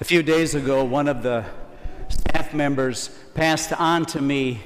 A few days ago, one of the staff members passed on to me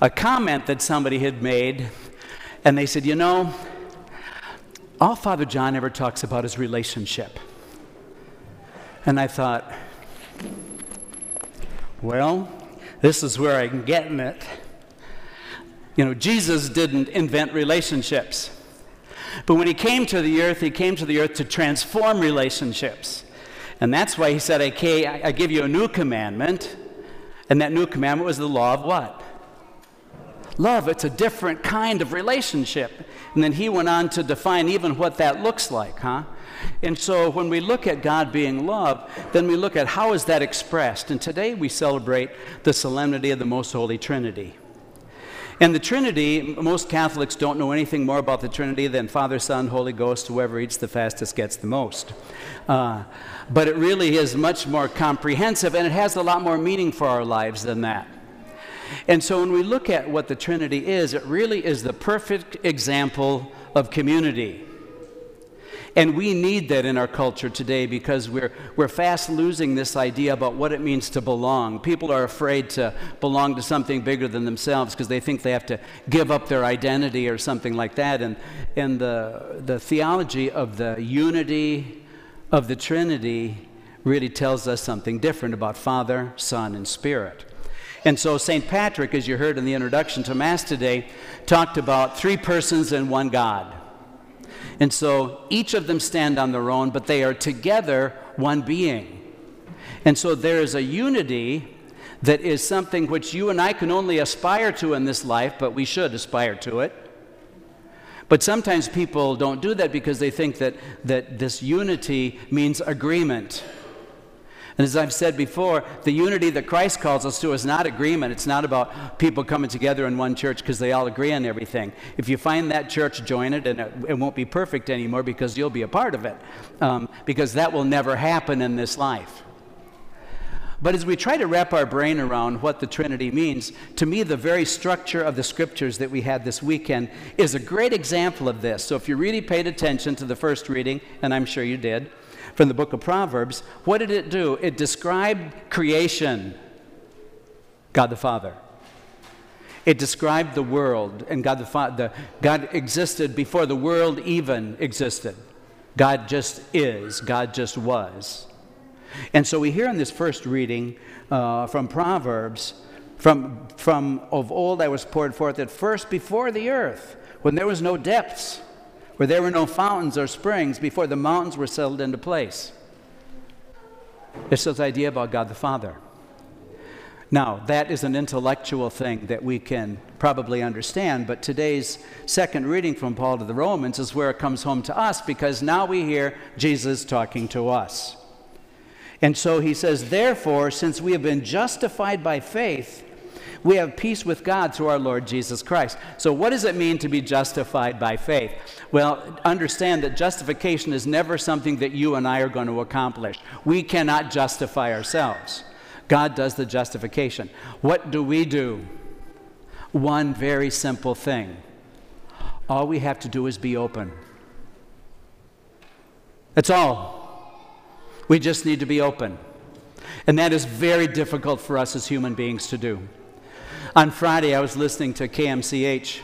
a comment that somebody had made, and they said, You know, all Father John ever talks about is relationship. And I thought, Well, this is where I'm getting it. You know, Jesus didn't invent relationships. But when he came to the earth, he came to the earth to transform relationships. And that's why he said, okay, I give you a new commandment. And that new commandment was the law of what? Love. It's a different kind of relationship. And then he went on to define even what that looks like, huh? And so when we look at God being love, then we look at how is that expressed. And today we celebrate the solemnity of the most holy Trinity. And the Trinity, most Catholics don't know anything more about the Trinity than Father, Son, Holy Ghost, whoever eats the fastest gets the most. Uh, but it really is much more comprehensive and it has a lot more meaning for our lives than that. And so when we look at what the Trinity is, it really is the perfect example of community. And we need that in our culture today because we're, we're fast losing this idea about what it means to belong. People are afraid to belong to something bigger than themselves because they think they have to give up their identity or something like that. And, and the, the theology of the unity of the Trinity really tells us something different about Father, Son, and Spirit. And so, St. Patrick, as you heard in the introduction to Mass today, talked about three persons and one God. And so each of them stand on their own, but they are together one being. And so there is a unity that is something which you and I can only aspire to in this life, but we should aspire to it. But sometimes people don't do that because they think that, that this unity means agreement. And as I've said before, the unity that Christ calls us to is not agreement. It's not about people coming together in one church because they all agree on everything. If you find that church, join it, and it, it won't be perfect anymore because you'll be a part of it. Um, because that will never happen in this life. But as we try to wrap our brain around what the Trinity means, to me, the very structure of the scriptures that we had this weekend is a great example of this. So if you really paid attention to the first reading, and I'm sure you did, from the book of Proverbs, what did it do? It described creation, God the Father. It described the world, and God the Father. God existed before the world even existed. God just is. God just was. And so we hear in this first reading uh, from Proverbs, from, from of old I was poured forth at first before the earth, when there was no depths where there were no fountains or springs before the mountains were settled into place. It's this idea about God the Father. Now, that is an intellectual thing that we can probably understand, but today's second reading from Paul to the Romans is where it comes home to us because now we hear Jesus talking to us. And so he says, Therefore, since we have been justified by faith, we have peace with God through our Lord Jesus Christ. So, what does it mean to be justified by faith? Well, understand that justification is never something that you and I are going to accomplish. We cannot justify ourselves. God does the justification. What do we do? One very simple thing. All we have to do is be open. That's all. We just need to be open. And that is very difficult for us as human beings to do. On Friday, I was listening to KMCH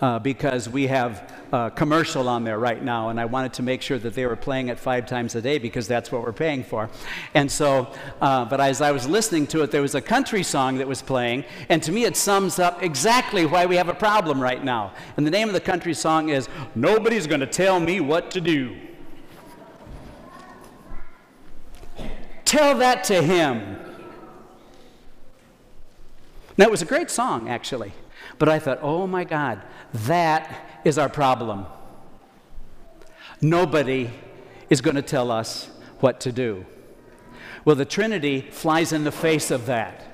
uh, because we have a commercial on there right now, and I wanted to make sure that they were playing it five times a day because that's what we're paying for. And so, uh, but as I was listening to it, there was a country song that was playing, and to me, it sums up exactly why we have a problem right now. And the name of the country song is Nobody's Gonna Tell Me What to Do. Tell that to him. Now, it was a great song, actually. But I thought, oh my God, that is our problem. Nobody is going to tell us what to do. Well, the Trinity flies in the face of that.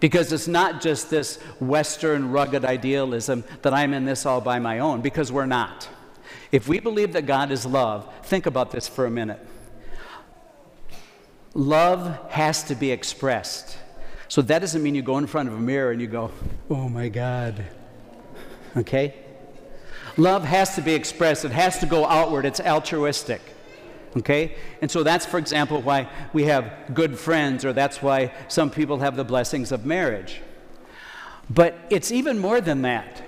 Because it's not just this Western rugged idealism that I'm in this all by my own, because we're not. If we believe that God is love, think about this for a minute. Love has to be expressed. So that doesn't mean you go in front of a mirror and you go, oh my God. Okay? Love has to be expressed, it has to go outward, it's altruistic. Okay? And so that's, for example, why we have good friends, or that's why some people have the blessings of marriage. But it's even more than that.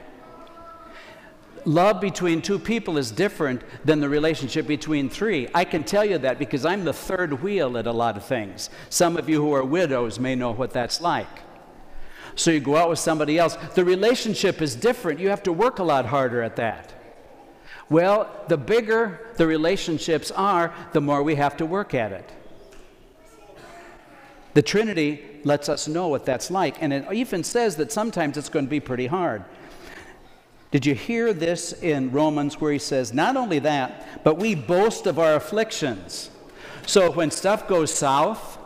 Love between two people is different than the relationship between three. I can tell you that because I'm the third wheel at a lot of things. Some of you who are widows may know what that's like. So you go out with somebody else. The relationship is different. You have to work a lot harder at that. Well, the bigger the relationships are, the more we have to work at it. The Trinity lets us know what that's like, and it even says that sometimes it's going to be pretty hard. Did you hear this in Romans where he says, Not only that, but we boast of our afflictions. So when stuff goes south,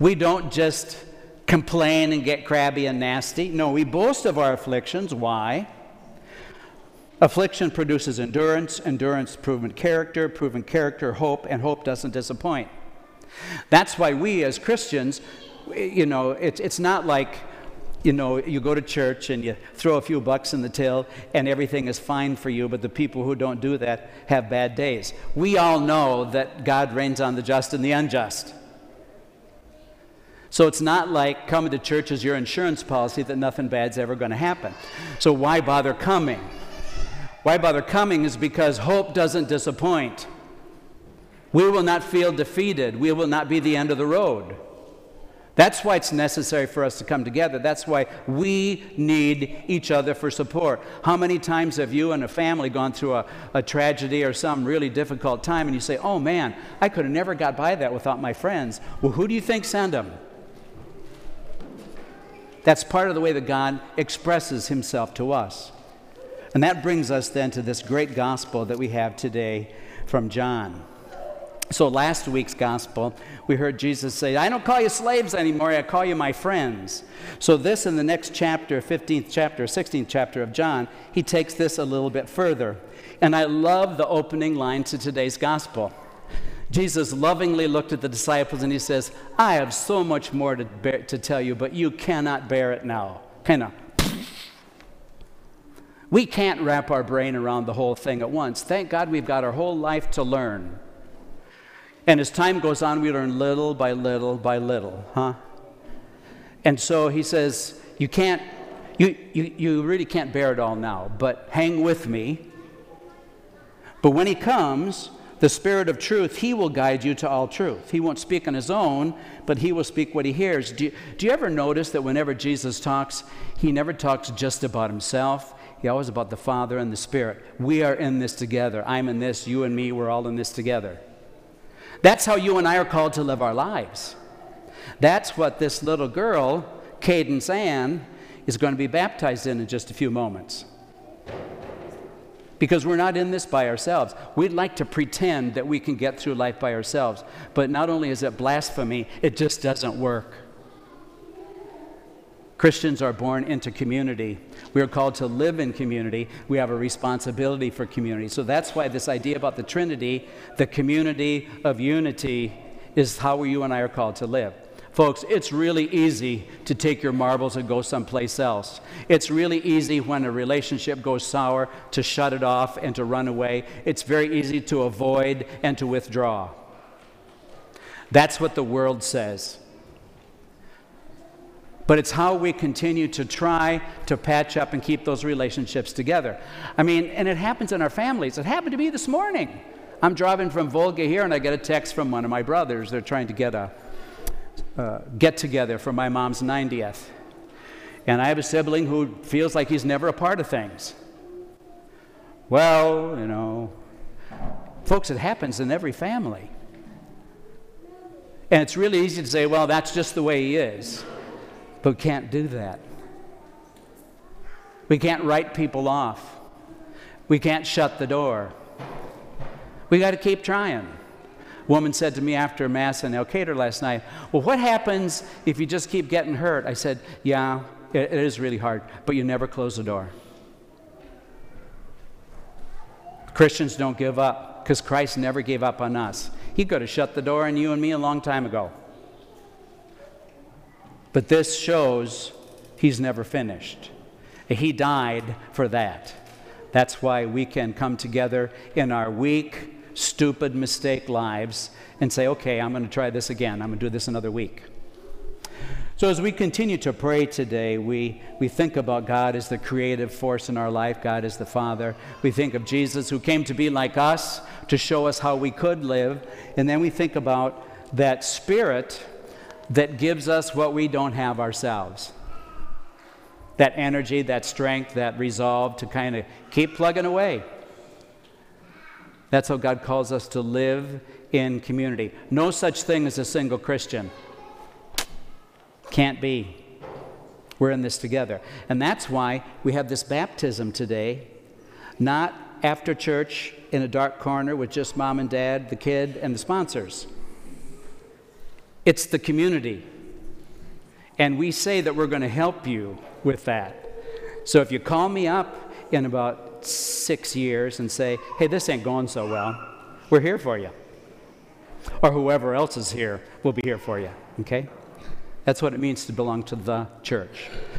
we don't just complain and get crabby and nasty. No, we boast of our afflictions. Why? Affliction produces endurance, endurance, proven character, proven character, hope, and hope doesn't disappoint. That's why we as Christians, you know, it's, it's not like, you know, you go to church and you throw a few bucks in the till and everything is fine for you, but the people who don't do that have bad days. We all know that God rains on the just and the unjust. So it's not like coming to church is your insurance policy that nothing bad's ever going to happen. So why bother coming? Why bother coming is because hope doesn't disappoint. We will not feel defeated. We will not be the end of the road. That's why it's necessary for us to come together. That's why we need each other for support. How many times have you and a family gone through a, a tragedy or some really difficult time and you say, oh man, I could have never got by that without my friends? Well, who do you think sent them? That's part of the way that God expresses himself to us. And that brings us then to this great gospel that we have today from John. So, last week's gospel, we heard Jesus say, I don't call you slaves anymore, I call you my friends. So, this in the next chapter, 15th chapter, 16th chapter of John, he takes this a little bit further. And I love the opening line to today's gospel. Jesus lovingly looked at the disciples and he says, I have so much more to, bear, to tell you, but you cannot bear it now. Kind of we can't wrap our brain around the whole thing at once. Thank God we've got our whole life to learn. And as time goes on, we learn little by little by little, huh? And so he says, You can't, you, you, you really can't bear it all now, but hang with me. But when he comes, the Spirit of truth, he will guide you to all truth. He won't speak on his own, but he will speak what he hears. Do you, do you ever notice that whenever Jesus talks, he never talks just about himself? He always about the Father and the Spirit. We are in this together. I'm in this, you and me, we're all in this together. That's how you and I are called to live our lives. That's what this little girl, Cadence Ann, is going to be baptized in in just a few moments. Because we're not in this by ourselves. We'd like to pretend that we can get through life by ourselves. But not only is it blasphemy, it just doesn't work. Christians are born into community. We are called to live in community. We have a responsibility for community. So that's why this idea about the Trinity, the community of unity, is how you and I are called to live. Folks, it's really easy to take your marbles and go someplace else. It's really easy when a relationship goes sour to shut it off and to run away. It's very easy to avoid and to withdraw. That's what the world says but it's how we continue to try to patch up and keep those relationships together. I mean, and it happens in our families. It happened to me this morning. I'm driving from Volga here, and I get a text from one of my brothers. They're trying to get a uh, get together for my mom's 90th. And I have a sibling who feels like he's never a part of things. Well, you know, folks, it happens in every family. And it's really easy to say, well, that's just the way he is. But we can't do that. We can't write people off. We can't shut the door. We got to keep trying. A woman said to me after Mass in Elkader last night, Well, what happens if you just keep getting hurt? I said, Yeah, it is really hard, but you never close the door. Christians don't give up because Christ never gave up on us. He could have shut the door on you and me a long time ago. But this shows he's never finished. He died for that. That's why we can come together in our weak, stupid mistake lives and say, okay, I'm going to try this again. I'm going to do this another week. So, as we continue to pray today, we, we think about God as the creative force in our life, God as the Father. We think of Jesus who came to be like us to show us how we could live. And then we think about that Spirit that gives us what we don't have ourselves that energy, that strength, that resolve to kind of keep plugging away. That's how God calls us to live in community. No such thing as a single Christian. Can't be. We're in this together. And that's why we have this baptism today, not after church in a dark corner with just mom and dad, the kid, and the sponsors. It's the community. And we say that we're going to help you with that. So if you call me up in about six years and say, hey, this ain't going so well, we're here for you. Or whoever else is here will be here for you, okay? That's what it means to belong to the church.